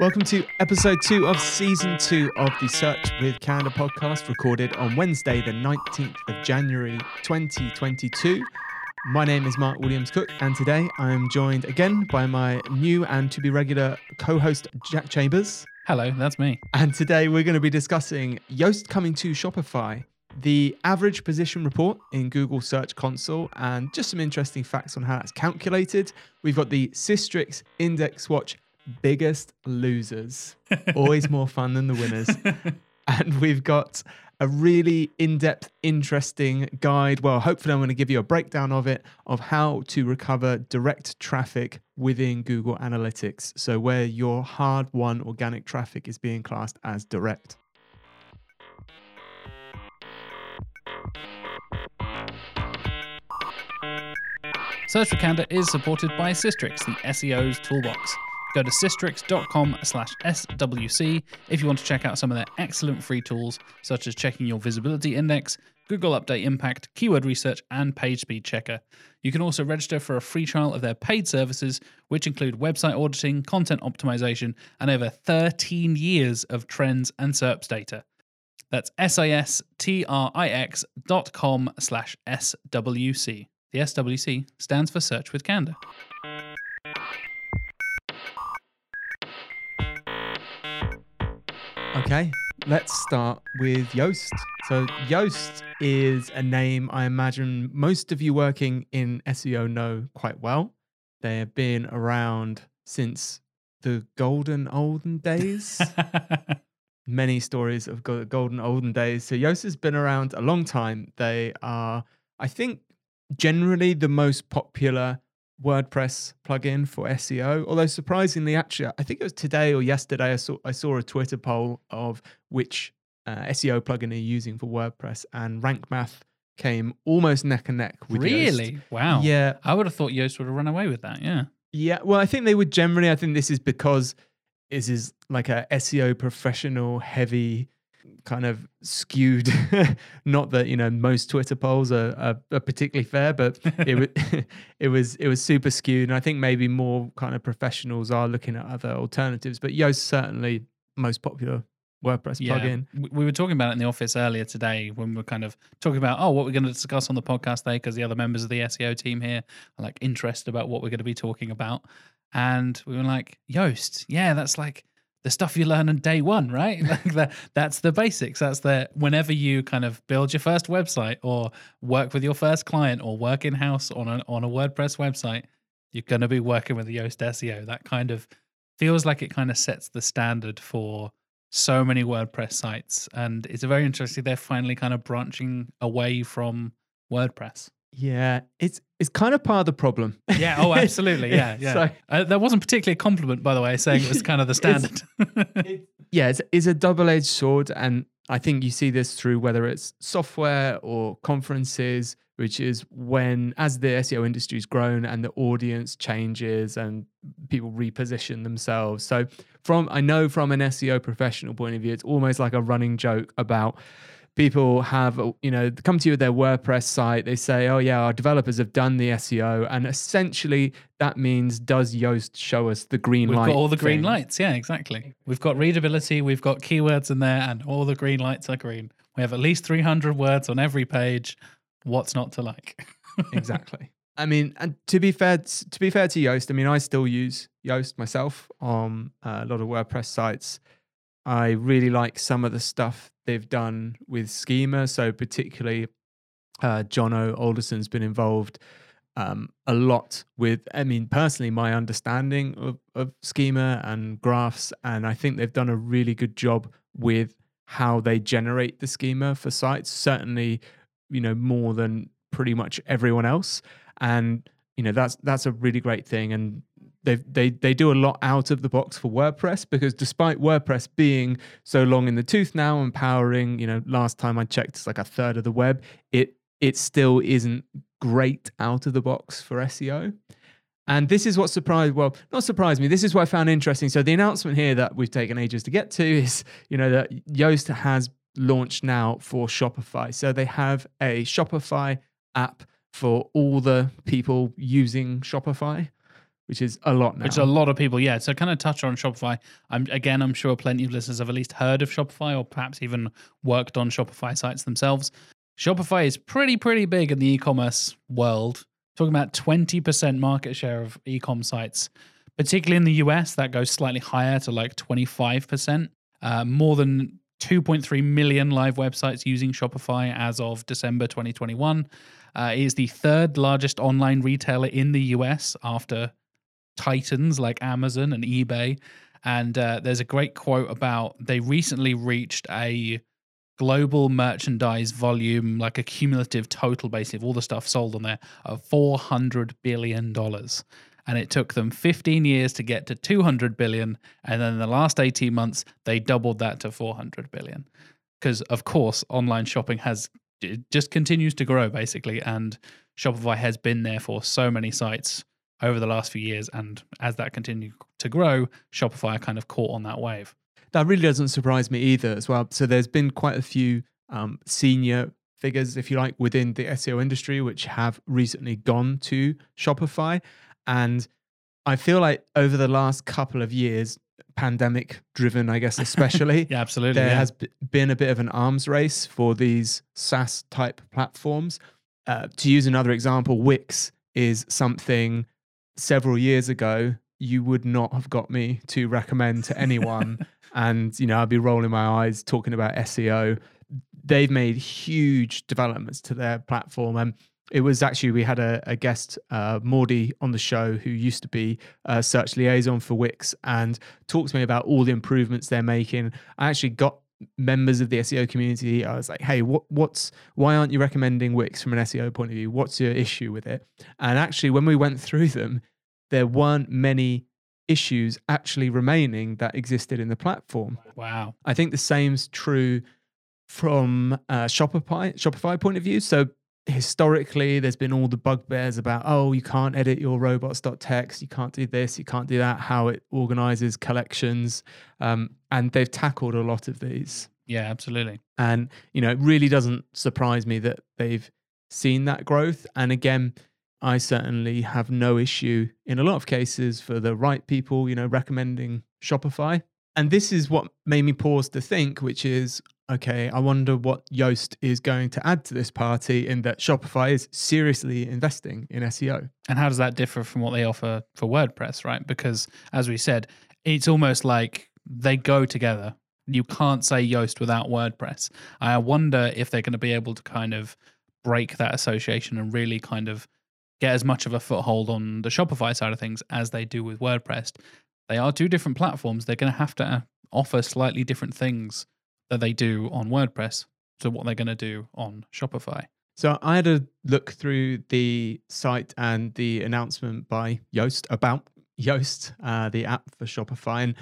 Welcome to episode two of season two of the Search with Candour podcast, recorded on Wednesday, the 19th of January 2022. My name is Mark Williams Cook, and today I am joined again by my new and to be regular co host, Jack Chambers. Hello, that's me. And today we're going to be discussing Yoast coming to Shopify, the average position report in Google Search Console, and just some interesting facts on how that's calculated. We've got the Sistrix Index Watch biggest losers. Always more fun than the winners. and we've got a really in depth, interesting guide. Well, hopefully, I'm going to give you a breakdown of it of how to recover direct traffic within Google Analytics. So, where your hard won organic traffic is being classed as direct. Search for Candour is supported by Sistrix, the SEO's toolbox. Go to sistrix.com slash SWC if you want to check out some of their excellent free tools, such as checking your visibility index, Google Update Impact, keyword research, and page speed checker. You can also register for a free trial of their paid services, which include website auditing, content optimization, and over 13 years of trends and SERPs data. That's S-I-S-T-R-I-X dot com slash SWC. The SWC stands for Search with Candour. Okay, let's start with Yoast. So, Yoast is a name I imagine most of you working in SEO know quite well. They have been around since the golden olden days. Many stories of go- golden olden days. So, Yoast has been around a long time. They are, I think, generally the most popular WordPress plugin for SEO. Although surprisingly, actually, I think it was today or yesterday, I saw I saw a Twitter poll of which uh, SEO plugin are you using for WordPress, and Rank Math came almost neck and neck with really? Yoast. Wow. Yeah, I would have thought Yoast would have run away with that. Yeah. yeah. Well, I think they would generally. I think this is because this is like a SEO professional heavy kind of skewed. Not that you know most Twitter polls are, are, are particularly fair, but it was it was it was super skewed, and I think maybe more kind of professionals are looking at other alternatives. But Yoast certainly most popular WordPress Yeah. plugin. We- We were talking about it in the office earlier today when we were kind of talking about, oh, what we're going to discuss on the podcast today because the other members of the SEO team here are like interested about what we're going to be talking about. And we were like, Yoast, yeah, that's like the stuff you learn on day one, right? like that, that's the basics. That's the whenever you kind of build your first website or work with your first client or work in house on a, on a WordPress website, you're going to be working with the Yoast SEO. That kind of feels like it kind of sets the standard for so many WordPress sites. And it's very interesting. They're finally kind of branching away from WordPress. Yeah, it's it's kind of part of the problem. Yeah. Oh, absolutely. Yeah. Yeah. So- uh, that wasn't particularly a compliment, by the way, saying it was kind of the standard. yeah, it's, it's a double edged sword. And I think you see this through whether it's software or conferences, which is when, as the SEO industry's grown and the audience changes and people reposition themselves. So, from I know from an SEO professional point of view, it's almost like a running joke about people have you know come to you with their WordPress site they say oh yeah our developers have done the SEO and essentially that means does Yoast show us the green light? We've got all the green thing? lights. Yeah, exactly. We've got readability, we've got keywords in there, and all the green lights are green. We have at least 300 words on every page. What's not to like? exactly. I mean, and to be fair, to be fair to Yoast, I mean, I still use Yoast myself on uh, a lot of WordPress sites. I really like some of the stuff they've done with schema. So particularly, uh, Jono Alderson's been involved um, a lot with. I mean, personally, my understanding of, of schema and graphs, and I think they've done a really good job with how they generate the schema for sites. Certainly, you know, more than pretty much everyone else, and you know that's that's a really great thing. And they they they do a lot out of the box for WordPress because despite WordPress being so long in the tooth now and powering, you know, last time I checked, it's like a third of the web. It it still isn't great out of the box for SEO. And this is what surprised, well, not surprised me. This is what I found interesting. So the announcement here that we've taken ages to get to is, you know, that Yoast has launched now for Shopify. So they have a Shopify app for all the people using Shopify, which is a lot now. Which a lot of people, yeah. So kind of touch on Shopify. I'm again, I'm sure plenty of listeners have at least heard of Shopify or perhaps even worked on Shopify sites themselves. Shopify is pretty, pretty big in the e-commerce world. Talking about 20% market share of e-com sites, particularly in the US, that goes slightly higher to like 25%. Uh, more than 2.3 million live websites using Shopify as of December 2021. Uh, it is the third largest online retailer in the US after titans like Amazon and eBay. And uh, there's a great quote about they recently reached a global merchandise volume, like a cumulative total basically of all the stuff sold on there, of $400 billion. And it took them 15 years to get to 200 billion. And then in the last 18 months, they doubled that to 400 billion. Because, of course, online shopping has just continues to grow basically. And Shopify has been there for so many sites over the last few years. And as that continued to grow, Shopify kind of caught on that wave. That really doesn't surprise me either, as well. So there's been quite a few um, senior figures, if you like, within the SEO industry, which have recently gone to Shopify. And I feel like over the last couple of years, pandemic driven, I guess, especially, yeah, absolutely. there yeah. has b- been a bit of an arms race for these SaaS type platforms. Uh, to use another example, Wix is something several years ago you would not have got me to recommend to anyone. and, you know, I'd be rolling my eyes talking about SEO. They've made huge developments to their platform. And it was actually, we had a, a guest, uh, Mordy, on the show who used to be a search liaison for Wix and talked to me about all the improvements they're making. I actually got members of the SEO community. I was like, hey, what, what's why aren't you recommending Wix from an SEO point of view? What's your issue with it? And actually, when we went through them, there weren't many issues actually remaining that existed in the platform. Wow. I think the same's true from uh, Shopify Shopify point of view. So historically, there's been all the bugbears about oh, you can't edit your robots.txt, you can't do this, you can't do that, how it organizes collections, um, and they've tackled a lot of these. Yeah, absolutely. And you know, it really doesn't surprise me that they've seen that growth. And again, I certainly have no issue in a lot of cases for the right people, you know, recommending Shopify. And this is what made me pause to think, which is okay, I wonder what Yoast is going to add to this party in that Shopify is seriously investing in SEO. And how does that differ from what they offer for WordPress, right? Because as we said, it's almost like they go together. You can't say Yoast without WordPress. I wonder if they're going to be able to kind of break that association and really kind of get as much of a foothold on the Shopify side of things as they do with WordPress. They are two different platforms. They're going to have to uh, offer slightly different things that they do on WordPress to what they're going to do on Shopify. So I had a look through the site and the announcement by Yoast about Yoast, uh, the app for Shopify, and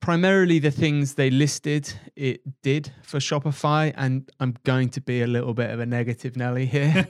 primarily the things they listed it did for Shopify. And I'm going to be a little bit of a negative Nelly here.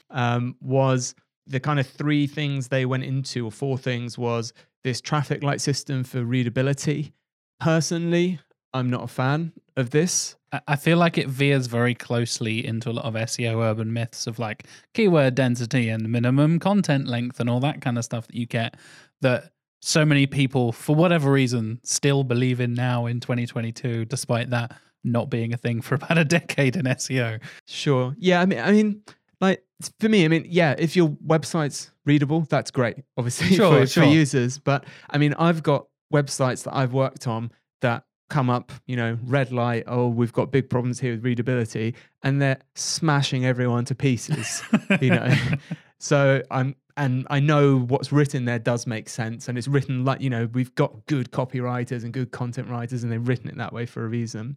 um, was the kind of three things they went into, or four things, was this traffic light system for readability. Personally, I'm not a fan of this. I- feel like it veers very closely into a lot of SEO urban myths of like keyword density and minimum content length and all that kind of stuff that you get that so many people, for whatever reason, still believe in now in 2022, despite that not being a thing for about a decade in SEO. Sure. Yeah. I mean, I mean, like for me, I mean, yeah, if your website's readable, that's great, obviously Sure, for, sure. for users. But I mean, I've got websites that I've worked on that come up, you know, red light. Oh, we've got big problems here with readability, and they're smashing everyone to pieces. you know, so I'm. And I know what's written there does make sense. And it's written like, you know, we've got good copywriters and good content writers, and they've written it that way for a reason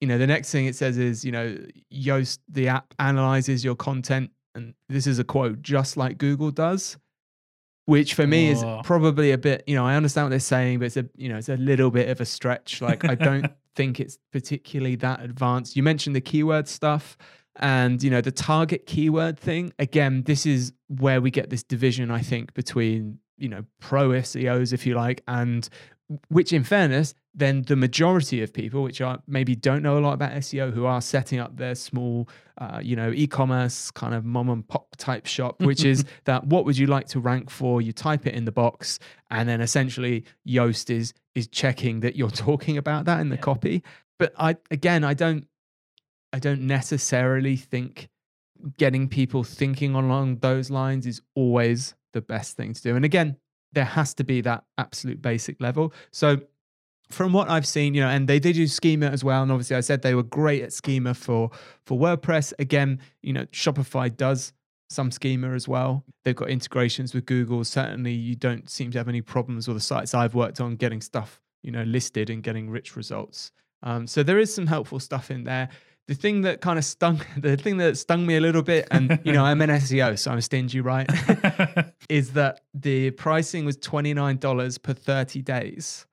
you know the next thing it says is you know yoast the app analyzes your content and this is a quote just like google does which for me is Oh. probably a bit you know i understand what they're saying but it's a you know it's a little bit of a stretch. Like i don't think it's particularly that advanced. You mentioned the keyword stuff and you know the target keyword thing. Again this is where we get this division i think between you know, pro SEOs, if you like, and which in fairness, then the majority of people, which are maybe don't know a lot about SEO, who are setting up their small, uh, you know, e-commerce kind of mom and pop type shop, which is that what would you like to rank for? You type it in the box, and then essentially Yoast is is checking that you're talking about that in the Yeah. copy. But I again, I don't, I don't necessarily think getting people thinking along those lines is always the best thing to do. And again, there has to be that absolute basic level. So from what I've seen, you know, and they did use schema as well. And obviously I said they were great at schema for for WordPress. Again, you know, Shopify does some schema as well. They've got integrations with Google. Certainly you don't seem to have any problems with the sites I've worked on getting stuff, you know, listed and getting rich results. Um, so there is some helpful stuff in there. The thing that kind of stung, the thing that stung me a little bit, and you know, I'm an SEO, so I'm stingy, right? is that the pricing was $29 per 30 days.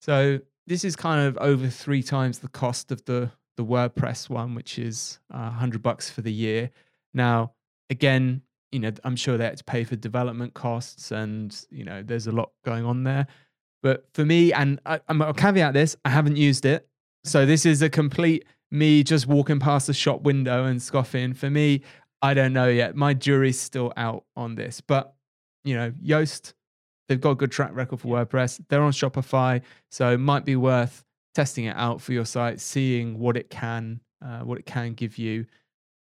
So this is kind of over three times the cost of the the WordPress one, which is uh, 100 bucks for the year. Now, again, you know, I'm sure they had to pay for development costs, and you know, there's a lot going on there. But for me, and I, I'm I'll caveat this, I haven't used it, so this is a complete me just walking past the shop window and scoffing. For me, I don't know yet. My jury's still out on this, but you know, Yoast, they've got a good track record for WordPress. They're on Shopify, so it might be worth testing it out for your site, seeing what it can, uh, what it can give you.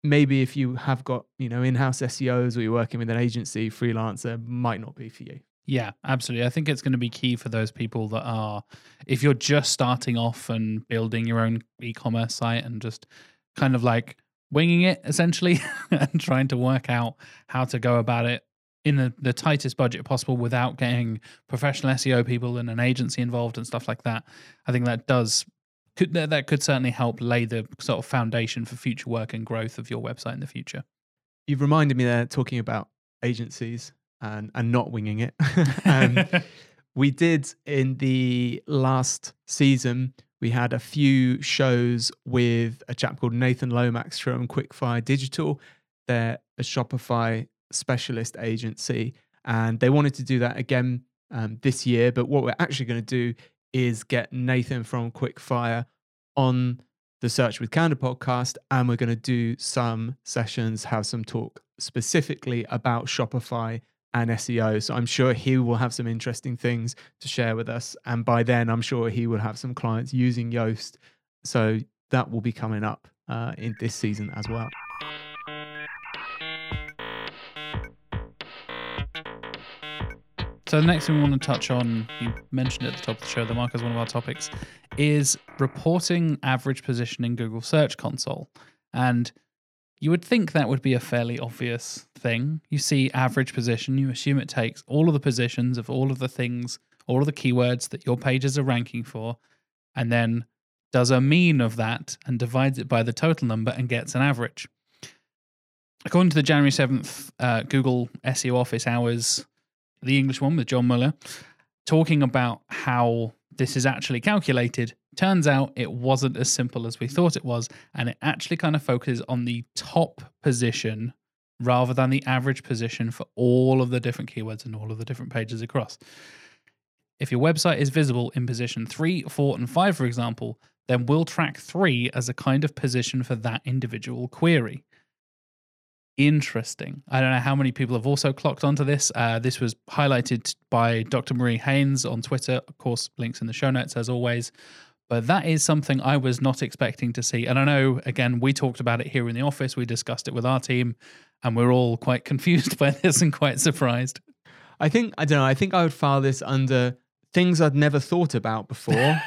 Maybe if you have got, you know, in-house SEOs or you're working with an agency, freelancer, might not be for you. Yeah, absolutely. I think it's going to be key for those people that are, if you're just starting off and building your own e commerce site and just kind of like winging it essentially and trying to work out how to go about it in the, the tightest budget possible without getting professional SEO people and an agency involved and stuff like that. I think that does. Could, that, that could certainly help lay the sort of foundation for future work and growth of your website in the future. You've reminded me there talking about agencies and, and not winging it. um, we did in the last season we had a few shows with a chap called nathan lomax from quickfire digital they're a shopify specialist agency and they wanted to do that again um, this year but what we're actually going to do is get nathan from quickfire on the search with candour podcast and we're going to do some sessions have some talk specifically about shopify and SEO. So I'm sure he will have some interesting things to share with us. And by then, I'm sure he will have some clients using Yoast. So that will be coming up uh, in this season as well. So the next thing we want to touch on, you mentioned at the top of the show, the mark as one of our topics, is reporting average position in Google Search Console. And you would think that would be a fairly obvious thing. You see average position, you assume it takes all of the positions of all of the things, all of the keywords that your pages are ranking for, and then does a mean of that and divides it by the total number and gets an average. According to the January 7th uh, Google SEO Office Hours, the English one with John Mueller, talking about how this is actually calculated, turns out it wasn't as simple as we thought it was. And it actually kind of focuses on the top position rather than the average position for all of the different keywords and all of the different pages across. If your website is visible in position three, four, and five, for example, then we'll track three as a kind of position for that individual query interesting. I don't know how many people have also clocked onto this. Uh, this was highlighted by Dr. Marie Haynes on Twitter. Of course, links in the show notes as always. But that is something I was not expecting to see. And I know, again, we talked about it here in the office. We discussed it with our team, and we're all quite confused by this and quite surprised. I think, I don't know, I think I would file this under things I'd never thought about before,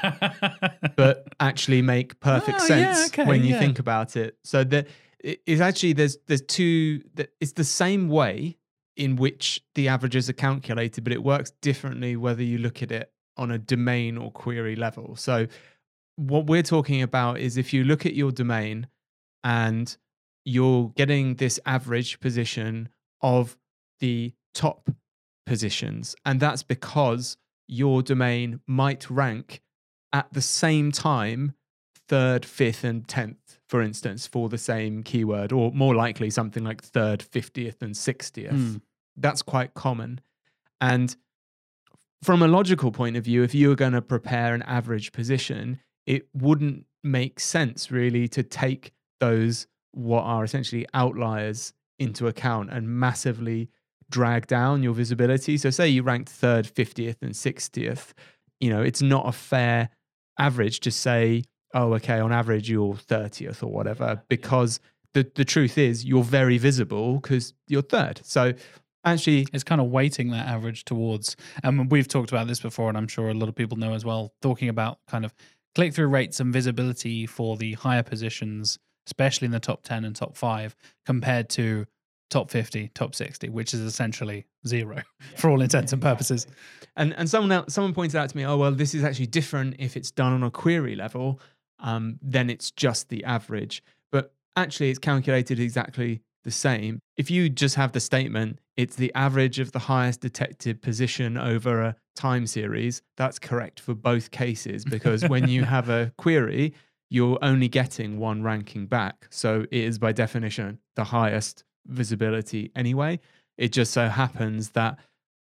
but actually make perfect Oh, yeah, sense okay, when you yeah. think about it. So that is actually there's there's two it's the same way in which the averages are calculated, but it works differently whether you look at it on a domain or query level. So what we're talking about is if you look at your domain and you're getting this average position of the top positions, and that's because your domain might rank at the same time third, fifth, and tenth, for instance, for the same keyword, or more likely something like third, fiftieth, and sixtieth. Hmm. That's quite common. And from a logical point of view, if you were going to prepare an average position, it wouldn't make sense really to take those what are essentially outliers into account and massively drag down your visibility. So say you ranked third, 50th, and 60th, you know, it's not a fair average to say, oh, okay, on average you're 30th or whatever, because the, the truth is you're very visible because you're third. So actually it's kind of weighting that average towards and we've talked about this before and i'm sure a lot of people know as well talking about kind of click-through rates and visibility for the higher positions especially in the top 10 and top 5 compared to top 50 top 60 which is essentially zero for all intents and purposes. and and someone else, someone pointed out to me oh well this is actually different if it's done on a query level um, then it's just the average. But actually it's calculated exactly the same. If you just have the statement, it's the average of the highest detected position over a time series, that's correct for both cases because when you have a query, you're only getting one ranking back. So it is by definition the highest visibility anyway. It just so happens that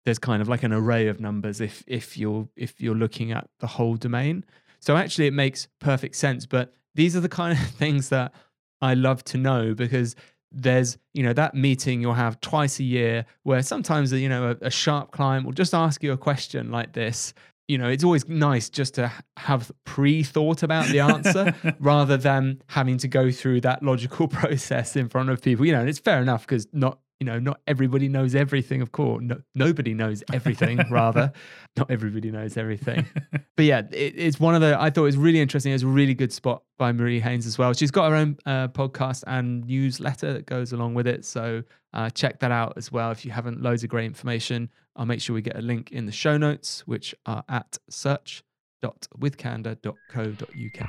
there's kind of like an array of numbers if if you're if you're looking at the whole domain. So actually it makes perfect sense, but these are the kind of things that I love to know because there's you know that meeting you'll have twice a year where sometimes you know a, a, sharp client will just ask you a question like this. You know it's always nice just to have pre-thought about the answer rather than having to go through that logical process in front of people. You know and it's fair enough because not you know, not everybody knows everything, of course. No, nobody knows everything, rather. Not everybody knows everything. but yeah, it, it's one of the, I thought it was really interesting. It was a really good spot by Marie Haynes as well. She's got her own uh, podcast and newsletter that goes along with it. So uh, check that out as well if you haven't. Loads of great information. I'll make sure we get a link in the show notes, which are at search.withcandour.co.uk.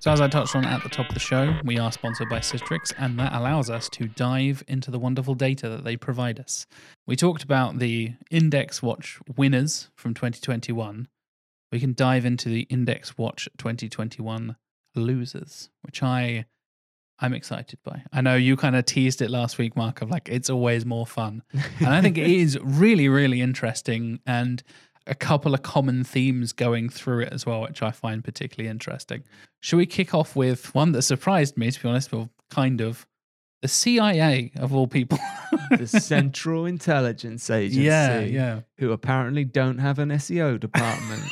So, as I touched on at the top of the show, we are sponsored by Sistrix, and that allows us to dive into the wonderful data that they provide us. We talked about the Index Watch winners from 2021. We can dive into the Index Watch 2021 losers, which I I'm excited by. I know you kind of teased it last week, Mark, of like it's always more fun. And I think it is really, really interesting. And a couple of common themes going through it as well, which I find particularly interesting. Should we kick off with one that surprised me, to be honest? Well, kind of. The CIA, of all people. the Central Intelligence Agency. Yeah, yeah. Who apparently don't have an SEO department.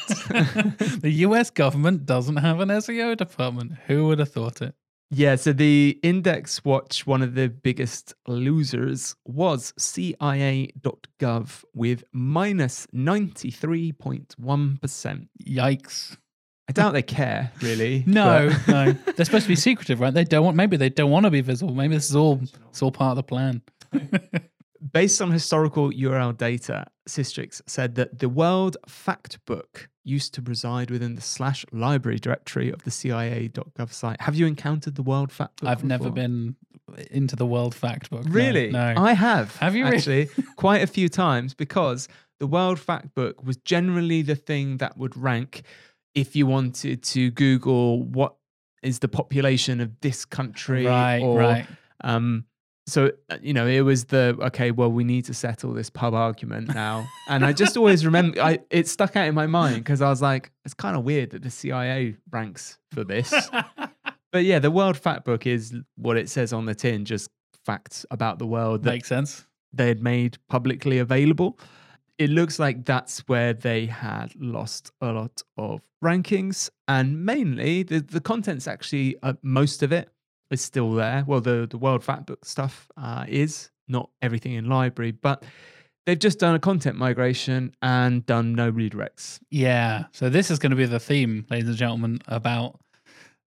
the US government doesn't have an SEO department. Who would have thought it? Yeah, so the Index Watch, one of the biggest losers, was CIA.gov with minus 93.1. Yikes. I doubt they care, really. no, no. They're supposed to be secretive, right? They don't want, maybe they don't want to be visible. Maybe this is all, it's all part of the plan. Based on historical URL data, Sistrix said that the World Factbook used to reside within the slash library directory of the CIA.gov site. Have you encountered the World Factbook? I've before? never been into the World Factbook. Really? No. no. I have. Have you actually quite a few times because the World Factbook was generally the thing that would rank if you wanted to Google what is the population of this country right, or right. Um, so uh, you know it was the okay well we need to settle this pub argument now. And i just always remember I, it stuck out in my mind because i was like it's kind of weird that the cia ranks for this. But yeah the world fact book is what it says on the tin just facts about the world that makes sense. they had made publicly available. It looks like that's where they had lost a lot of rankings and mainly the, the content's actually uh, most of it is still there. Well, the the World Factbook stuff uh, is not everything in library, but they've just done a content migration and done no redirects. Yeah. So this is going to be the theme, ladies and gentlemen, about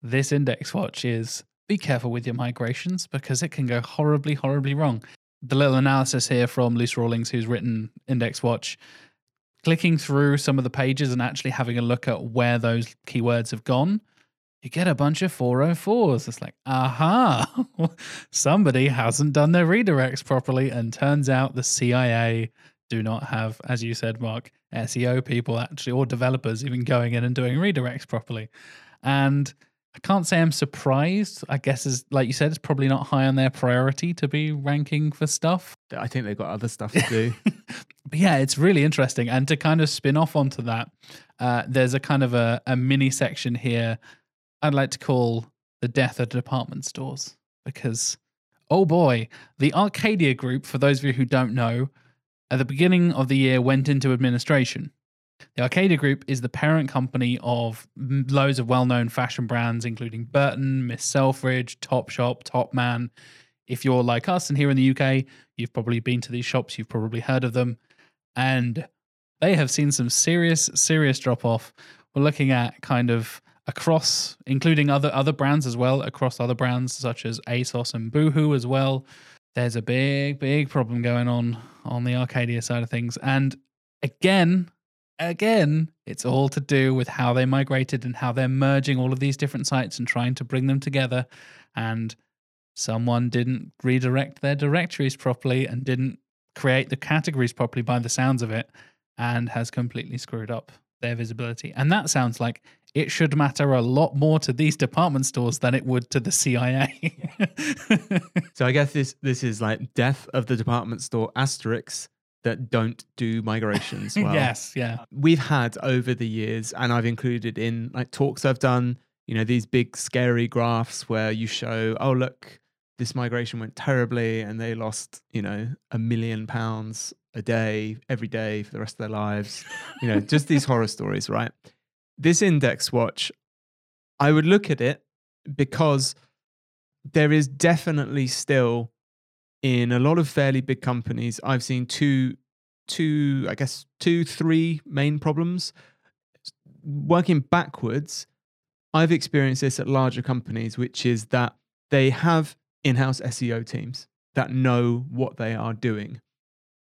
this index watch is be careful with your migrations because it can go horribly, horribly wrong. The little analysis here from Luce Rawlings, who's written Index Watch, clicking through some of the pages and actually having a look at where those keywords have gone you get a bunch of 404s. It's like, aha, somebody hasn't done their redirects properly. And turns out the CIA do not have, as you said, Mark, SEO people actually, or developers even going in and doing redirects properly. And I can't say I'm surprised. I guess is like you said, it's probably not high on their priority to be ranking for stuff. I think they've got other stuff to do. but yeah, it's really interesting. And to kind of spin off onto that, uh, there's a kind of a, a mini section here I'd like to call the death of department stores because oh boy, the Arcadia Group, for those of you who don't know, at the beginning of the year went into administration. The Arcadia Group is the parent company of loads of well known fashion brands, including Burton, Miss Selfridge, Topshop, Topman. If you're like us and here in the UK, you've probably been to these shops, you've probably heard of them. And they have seen some serious, serious drop off. We're looking at kind of across, including other other brands as well, across other brands such as ASOS and Boohoo as well. There's a big, big problem going on on the Arcadia side of things. And again, again, it's all to do with how they migrated and how they're merging all of these different sites and trying to bring them together. And someone didn't redirect their directories properly and didn't create the categories properly by the sounds of it and has completely screwed up their visibility. And that sounds like it should matter a lot more to these department stores than it would to the CIA. so I guess this this is like death of the department store asterisks that don't do migrations well. yes, yeah. We've had over the years, and I've included in like talks I've done, you know, these big scary graphs where you show, oh look, this migration went terribly and they lost, you know, a million pounds a day every day for the rest of their lives. You know, just these horror stories, right? This index watch, I would look at it because there is definitely still in a lot of fairly big companies, I've seen two, two, I guess, two, three main problems. Working backwards, I've experienced this at larger companies, which is that they have in house SEO teams that know what they are doing.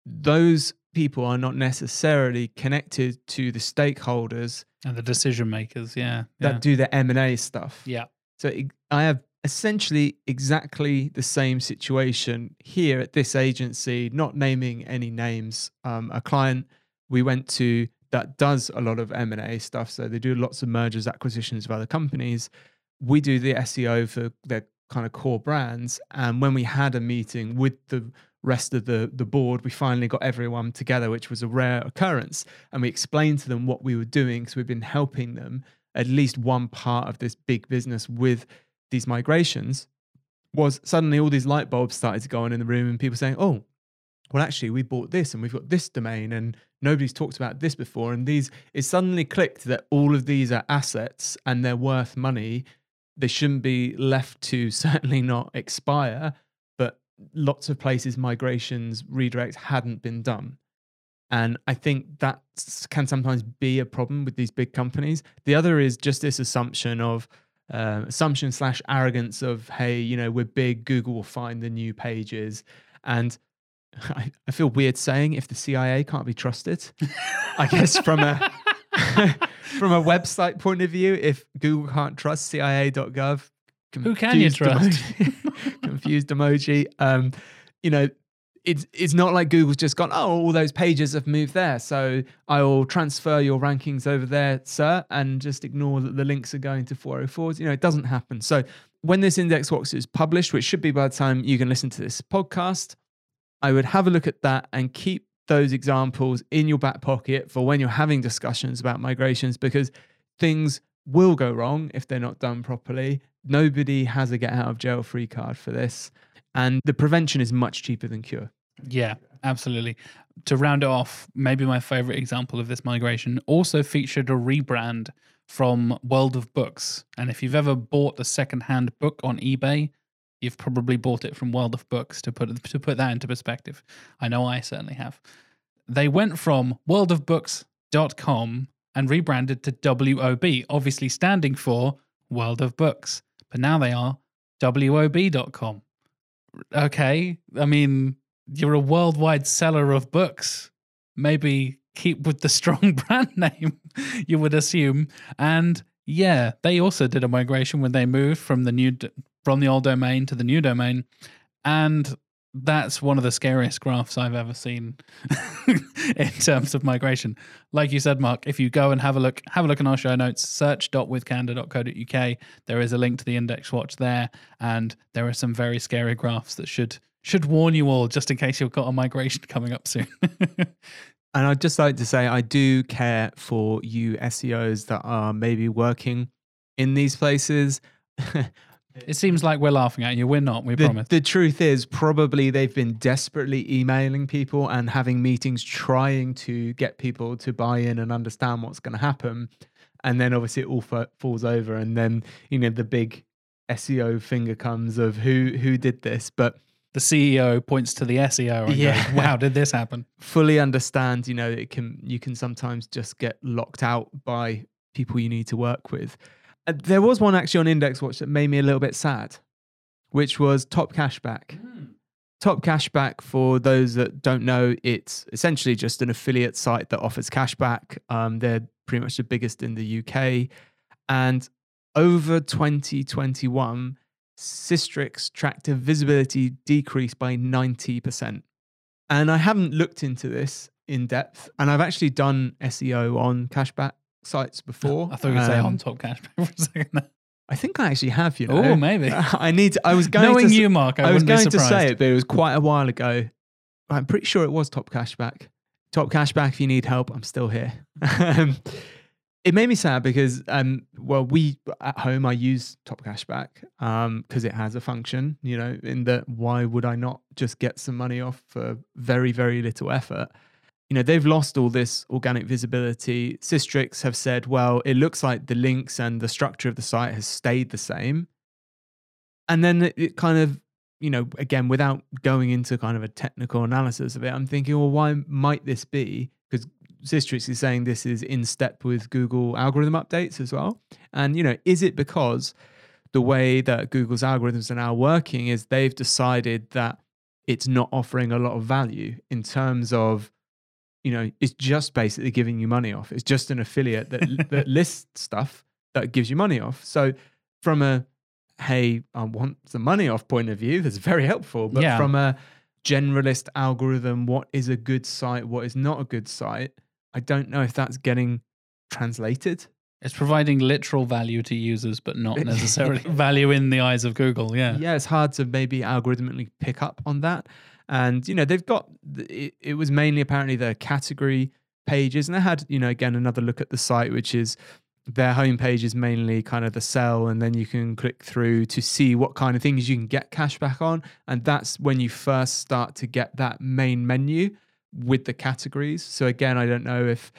Those people are not necessarily connected to the stakeholders and the decision makers, yeah, that yeah. do the M and A stuff. Yeah. So I have essentially exactly the same situation here at this agency, not naming any names. Um, a client we went to that does a lot of M&A stuff. So they do lots of mergers, acquisitions of other companies. We do the SEO for their kind of core brands. And when we had a meeting with the rest of the, the board, we finally got everyone together, which was a rare occurrence. And we explained to them what we were doing because we've been helping them at least one part of this big business with these migrations was suddenly all these light bulbs started to go on in the room and people saying, oh, well, actually, we bought this and we've got this domain and nobody's talked about this before. And these, it suddenly clicked that all of these are assets and they're worth money. They shouldn't be left to certainly not expire, lots of places migrations, redirects hadn't been done. And I think that can sometimes be a problem with these big companies. The other is just this assumption of, uh, assumption slash arrogance of hey you know we're big google will find the new pages and I, I feel weird saying if the cia can't be trusted i guess from a from a website point of view if google can't trust cia.gov who can you trust confused emoji um you know it's it's not like Google's just gone, oh, all those pages have moved there. So I will transfer your rankings over there, sir, and just ignore that the links are going to 404s. You know, it doesn't happen. So when this index watch is published, which should be by the time you can listen to this podcast, I would have a look at that and keep those examples in your back pocket for when you're having discussions about migrations because things will go wrong if they're not done properly. Nobody has a get out of jail free card for this. And the prevention is much cheaper than cure. Yeah, absolutely. To round it off, maybe my favorite example of this migration also featured a rebrand from World of Books. And if you've ever bought a secondhand book on eBay, you've probably bought it from World of Books to put to put that into perspective. I know I certainly have. They went from worldofbooks.com and rebranded to WOB, obviously standing for World of Books. But now they are WOB.com. Okay, I mean, you're a worldwide seller of books. Maybe keep with the strong brand name, you would assume. And yeah, they also did a migration when they moved from the new from the old domain to the new domain, and that's one of the scariest graphs I've ever seen in terms of migration. Like you said, Mark, if you go and have a look, have a look in our show notes, search dotwithcandour.co.uk. There is a link to the index watch there, and there are some very scary graphs that should should warn you all just in case you've got a migration coming up soon. And I'd just like to say, I do care for you SEOs that are maybe working in these places. it seems like we're laughing at you. We're not, we the, promise. the truth is, probably they've been desperately emailing people and having meetings trying to get people to buy in and understand what's going to happen. And then obviously it all fa- falls over. And then, you know, the big SEO finger comes of who who did this. But the CEO points to the SEO and Yeah. goes, wow, did this happen? fully understand, you know, it can you can sometimes just get locked out by people you need to work with. Uh, there was one actually on Index Watch that made me a little bit sad, which was Top Cashback. Top Cashback, for those that don't know, it's essentially just an affiliate site that offers cashback. Um, they're pretty much the biggest in the UK. And over 2021, Sistrix tracked a visibility decrease by 90%. And I haven't looked into this in depth. And I've actually done SEO on cashback sites before. I thought you were to say Um, on top cash for a second. I think I actually have, you know. Oh, maybe. I need to, I was going Knowing to you, Mark, I, I was going to say it, but it was quite a while ago. I'm pretty sure it was Top Cashback. Top Cashback, if you need help, I'm still here. Um, it made me sad because, um, well, we at home I use Top Cashback because it has a function. You know, in that why would I not just get some money off for very very little effort? You know, they've lost all this organic visibility. Sistrix have said, well, it looks like the links and the structure of the site has stayed the same. And then it, kind of you know again without going into kind of a technical analysis of it i'm thinking well why might this be? Because Sistrix is saying this is in step with google algorithm updates as well. And you know is it because the way that google's algorithms are now working is they've decided that it's not offering a lot of value in terms of you know it's just basically giving you money off it's just an affiliate that, that lists stuff that gives you money off so from a hey, I want some money off point of view, that's very helpful. But Yeah. from a generalist algorithm, what is a good site, what is not a good site, I don't know if that's getting translated. It's providing literal value to users, but not necessarily value in the eyes of Google. Yeah. Yeah, it's hard to maybe algorithmically pick up on that. And, you know, they've got, it, it was mainly apparently the category pages. And they had, you know, again, another look at the site, which is their homepage is mainly kind of the sell. And then you can click through to see what kind of things you can get cash back on. And that's when you first start to get that main menu with the categories. So, again, I don't know if,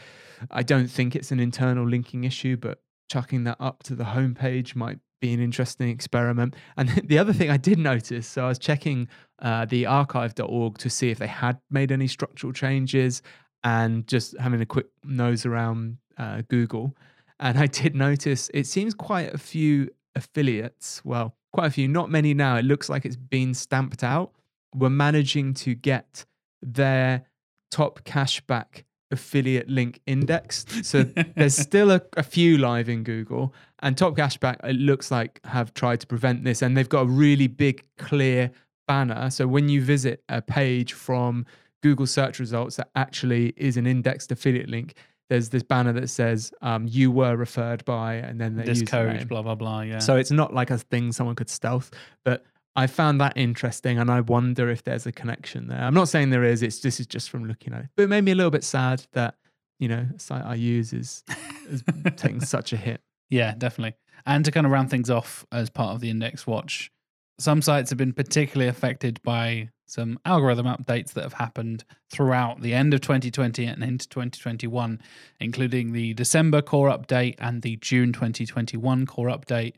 I don't think it's an internal linking issue, but chucking that up to the homepage might be an interesting experiment. And the other thing I did notice, so I was checking uh, the archive.org to see if they had made any structural changes and just having a quick nose around uh, Google. And I did notice it seems quite a few affiliates, well, quite a few, not many now. It looks like it's been stamped out. We're managing to get their top cashback affiliate link indexed. So there's still a, a few live in Google, and Top Cashback it looks like have tried to prevent this, and they've got a really big clear banner. So when you visit a page from Google search results that actually is an indexed affiliate link, there's this banner that says um, you were referred by, and then This code, blah, blah, blah. Yeah. So it's not like a thing someone could stealth, but I found that interesting, and I wonder if there's a connection there. I'm not saying there is. It's this is just from looking at it, but it made me a little bit sad that you know a site I use is is taking such a hit. Yeah, definitely. And to kind of round things off as part of the index watch, some sites have been particularly affected by some algorithm updates that have happened throughout the end of 2020 and into 2021, including the December core update and the June 2021 core update.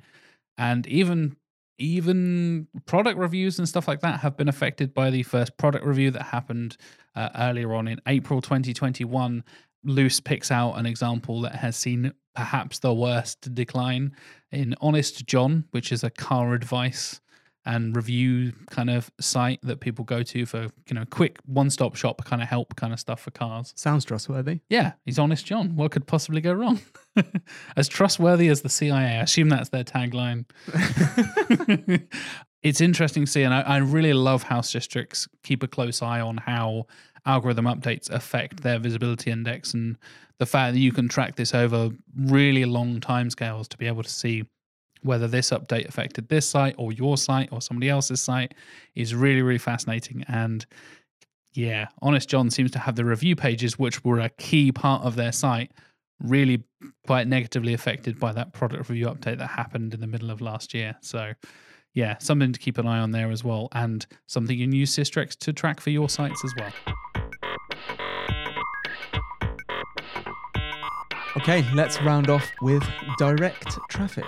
And even even product reviews and stuff like that have been affected by the first product review that happened uh, earlier on in April 2021 Loose picks out an example that has seen perhaps the worst decline in Honest John, which is a car advice and review kind of site that people go to for you know quick one-stop shop kind of help kind of stuff for cars. Sounds trustworthy. Yeah, he's Honest John. What could possibly go wrong? as trustworthy as the CIA. I assume that's their tagline. it's interesting to see, and I, I really love how Sistrix keep a close eye on how algorithm updates affect their visibility index and the fact that you can track this over really long timescales to be able to see whether this update affected this site or your site or somebody else's site is really, really fascinating. And yeah, Honest John seems to have the review pages, which were a key part of their site, really quite negatively affected by that product review update that happened in the middle of last year. So yeah, something to keep an eye on there as well, and something you can use Sistrix to track for your sites as well. Okay, let's round off with direct traffic,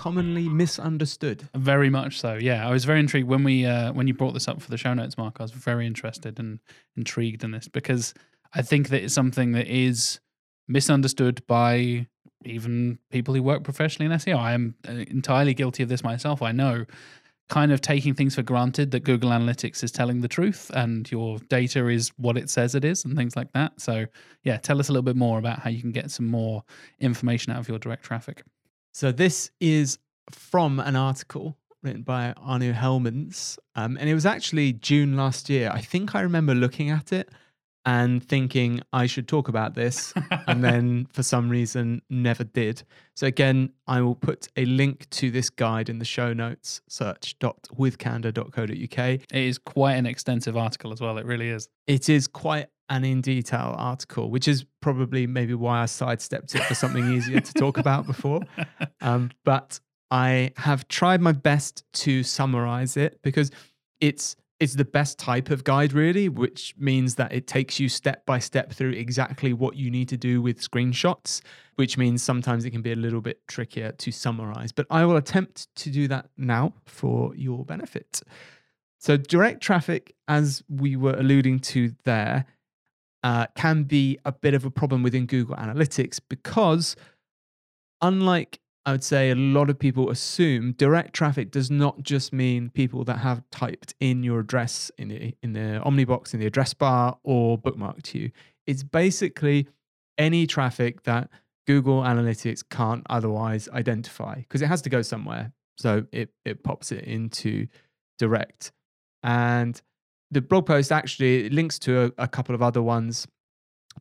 commonly misunderstood. Very much so. Yeah, I was very intrigued when we uh, when you brought this up for the show notes, Mark. I was very interested and intrigued in this because I think that it's something that is misunderstood by even people who work professionally in SEO. I am uh, entirely guilty of this myself. I know kind of taking things for granted that Google Analytics is telling the truth and your data is what it says it is and things like that. So, yeah, tell us a little bit more about how you can get some more information out of your direct traffic. So, this is from an article written by Anu Helmans, um, and it was actually June last year. I think I remember looking at it and thinking I should talk about this, and then for some reason never did. So, again, I will put a link to this guide in the show notes search.withcandour.co.uk. It is quite an extensive article as well. It really is. It is quite an in detail article, which is probably maybe why I sidestepped it for something easier to talk about before. Um, but I have tried my best to summarize it because it's it's the best type of guide, really, which means that it takes you step by step through exactly what you need to do with screenshots, which means sometimes it can be a little bit trickier to summarize. But I will attempt to do that now for your benefit. So, direct traffic, as we were alluding to there, uh, can be a bit of a problem within Google Analytics because, unlike I would say a lot of people assume direct traffic does not just mean people that have typed in your address in the in the Omnibox in the address bar or bookmarked you. It's basically any traffic that Google Analytics can't otherwise identify because it has to go somewhere. So it it pops it into direct. And the blog post actually links to a, a couple of other ones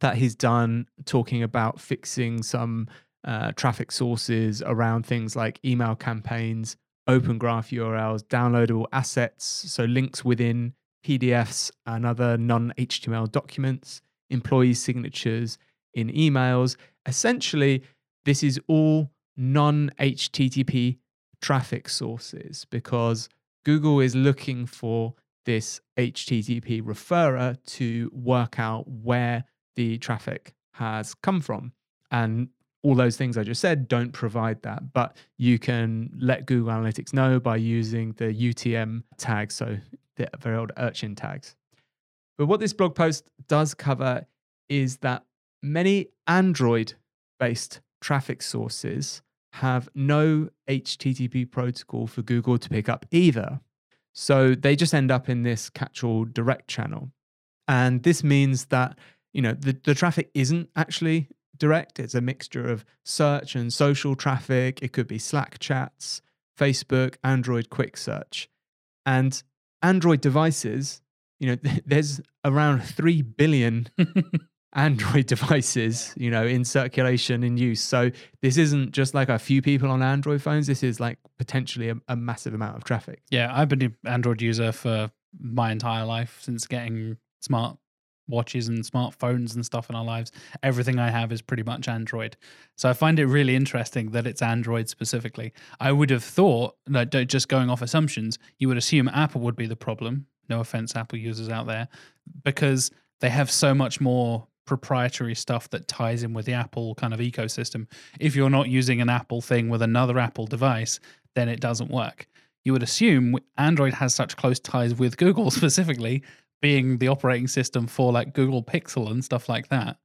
that he's done talking about fixing some uh, traffic sources around things like email campaigns, open graph URLs, downloadable assets, so links within PDFs and other non HTML documents, employee signatures in emails. Essentially, this is all non HTTP traffic sources because Google is looking for this HTTP referrer to work out where the traffic has come from. And all those things I just said don't provide that, but you can let Google Analytics know by using the UTM tags, so the very old urchin tags. But what this blog post does cover is that many Android based traffic sources have no HTTP protocol for Google to pick up either. So they just end up in this catch all direct channel. And this means that, you know, the, the traffic isn't actually direct. It's a mixture of search and social traffic. It could be Slack chats, Facebook, Android quick search. And Android devices, you know, there's around 3 billion Android devices, you know, in circulation in use. So this isn't just like a few people on Android phones. This is like potentially a, a massive amount of traffic. Yeah, I've been an Android user for my entire life since getting smart watches and smartphones and stuff in our lives. Everything I have is pretty much Android. So I find it really interesting that it's Android specifically. I would have thought, like, just going off assumptions, you would assume Apple would be the problem. No offense, Apple users out there, because they have so much more proprietary stuff that ties in with the Apple kind of ecosystem. If you're not using an Apple thing with another Apple device, then it doesn't work. You would assume Android has such close ties with Google specifically being the operating system for like Google Pixel and stuff like that,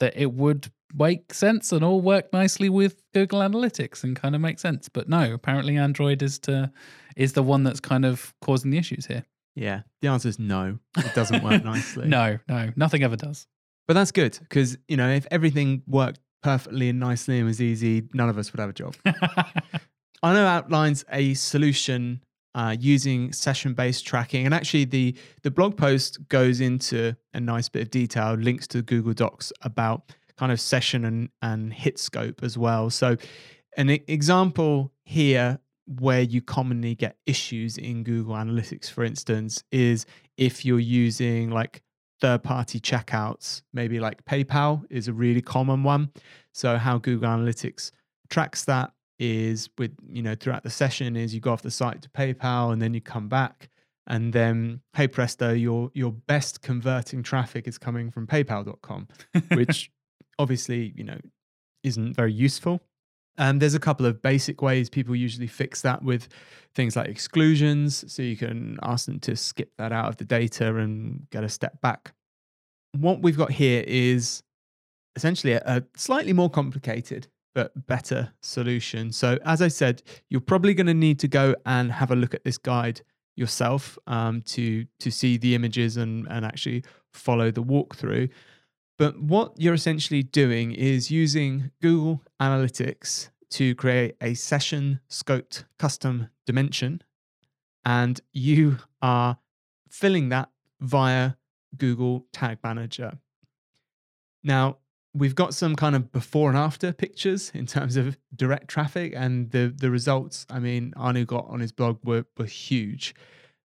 that it would make sense and all work nicely with Google Analytics and kind of make sense. But no, apparently Android is to is the one that's kind of causing the issues here. Yeah, the answer is no. It doesn't work nicely. no, no, nothing ever does. But that's good because you know if everything worked perfectly and nicely and was easy, none of us would have a job. Anu outlines a solution uh, using session-based tracking. And actually, the the blog post goes into a nice bit of detail, links to Google Docs about kind of session and and hit scope as well. So, an example here where you commonly get issues in Google Analytics, for instance, is if you're using like third party checkouts, maybe like PayPal is a really common one. So, how Google Analytics tracks that is with, you know, throughout the session is you go off the site to PayPal and then you come back. And then, hey presto, your your best converting traffic is coming from PayPal.com, which obviously, you know, isn't very useful. Um, there's a couple of basic ways people usually fix that with things like exclusions. So you can ask them to skip that out of the data and get a step back. What we've got here is essentially a, a slightly more complicated but better solution. So, as I said, you're probably going to need to go and have a look at this guide yourself um, to to see the images and and actually follow the walkthrough. But what you're essentially doing is using Google Analytics to create a session scoped custom dimension. And you are filling that via Google Tag Manager. Now, we've got some kind of before and after pictures in terms of direct traffic and the the results i mean anu got on his blog were, were huge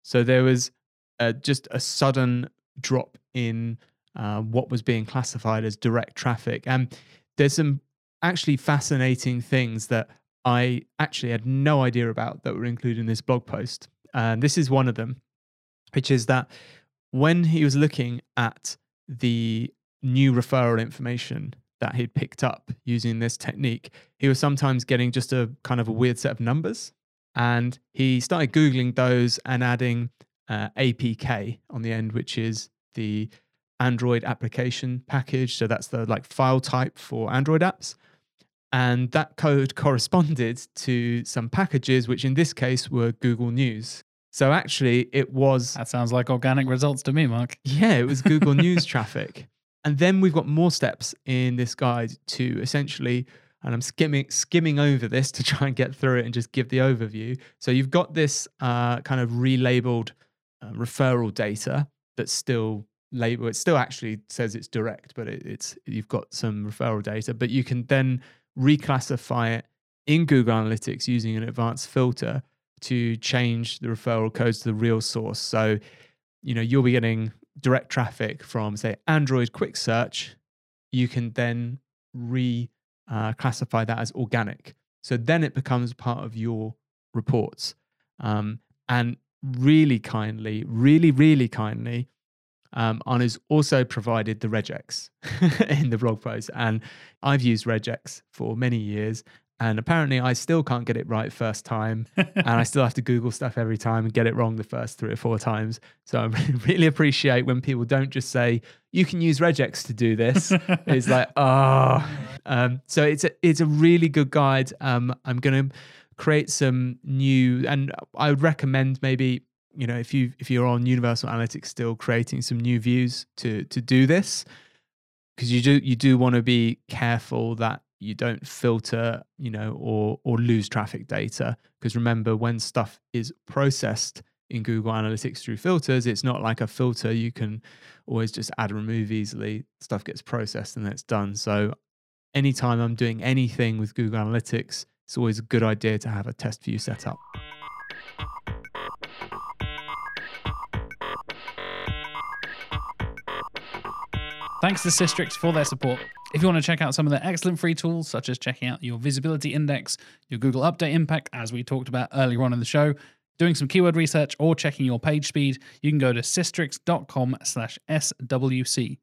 so there was uh, just a sudden drop in uh, what was being classified as direct traffic. And there's some actually fascinating things that I actually had no idea about that were included in this blog post. And this is one of them, which is that when he was looking at the new referral information that he'd picked up using this technique, he was sometimes getting just a kind of a weird set of numbers. And he started Googling those and adding uh, APK on the end, which is the Android application package. So that's the like file type for Android apps. And that code corresponded to some packages, which in this case were Google News. So actually, it was. That sounds like organic results to me, Mark. Yeah, it was Google News traffic. And then we've got more steps in this guide to essentially, and I'm skimming skimming over this to try and get through it and just give the overview. So you've got this uh, kind of relabeled uh, referral data that's still label it still actually says it's direct but it, it's you've got some referral data but you can then reclassify it in google analytics using an advanced filter to change the referral codes to the real source. So you know you'll be getting direct traffic from say android quick search. You can then re uh, classify that as organic. So then it becomes part of your reports. Um, and really kindly really really kindly um, has also provided the regex in the blog post. And I've used regex for many years. And apparently, I still can't get it right first time. and I still have to Google stuff every time and get it wrong the first three or four times. So I really appreciate when people don't just say, you can use regex to do this. it's like, oh. Um, so it's a, it's a really good guide. Um, I'm going to create some new, and I would recommend maybe you know if you if you're on universal analytics still creating some new views to to do this because you do you do want to be careful that you don't filter you know or or lose traffic data. Because remember when stuff is processed in Google Analytics through filters it's not like a filter. You can always just add and remove easily. Stuff gets processed and then it's done. So anytime I'm doing anything with Google Analytics it's always a good idea to have a test view set up Thanks to Sistrix for their support. If you want to check out some of their excellent free tools, such as checking out your visibility index, your Google Update impact, as we talked about earlier on in the show, doing some keyword research, or checking your page speed, you can go to sistrix.com slash SWC.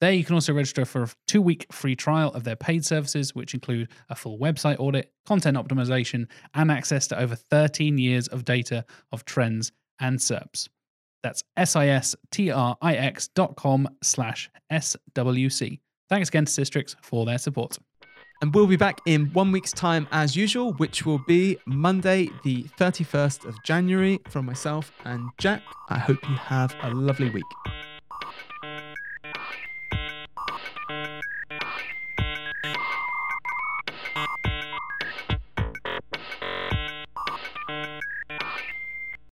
There you can also register for a two-week free trial of their paid services, which include a full website audit, content optimization, and access to over 13 years of data of trends and SERPs. That's S-I-S-T-R-I-X dot com slash S-W-C. Thanks again to Sistrix for their support. And we'll be back in one week's time as usual, which will be Monday, the 31st of January from myself and Jack. I hope you have a lovely week.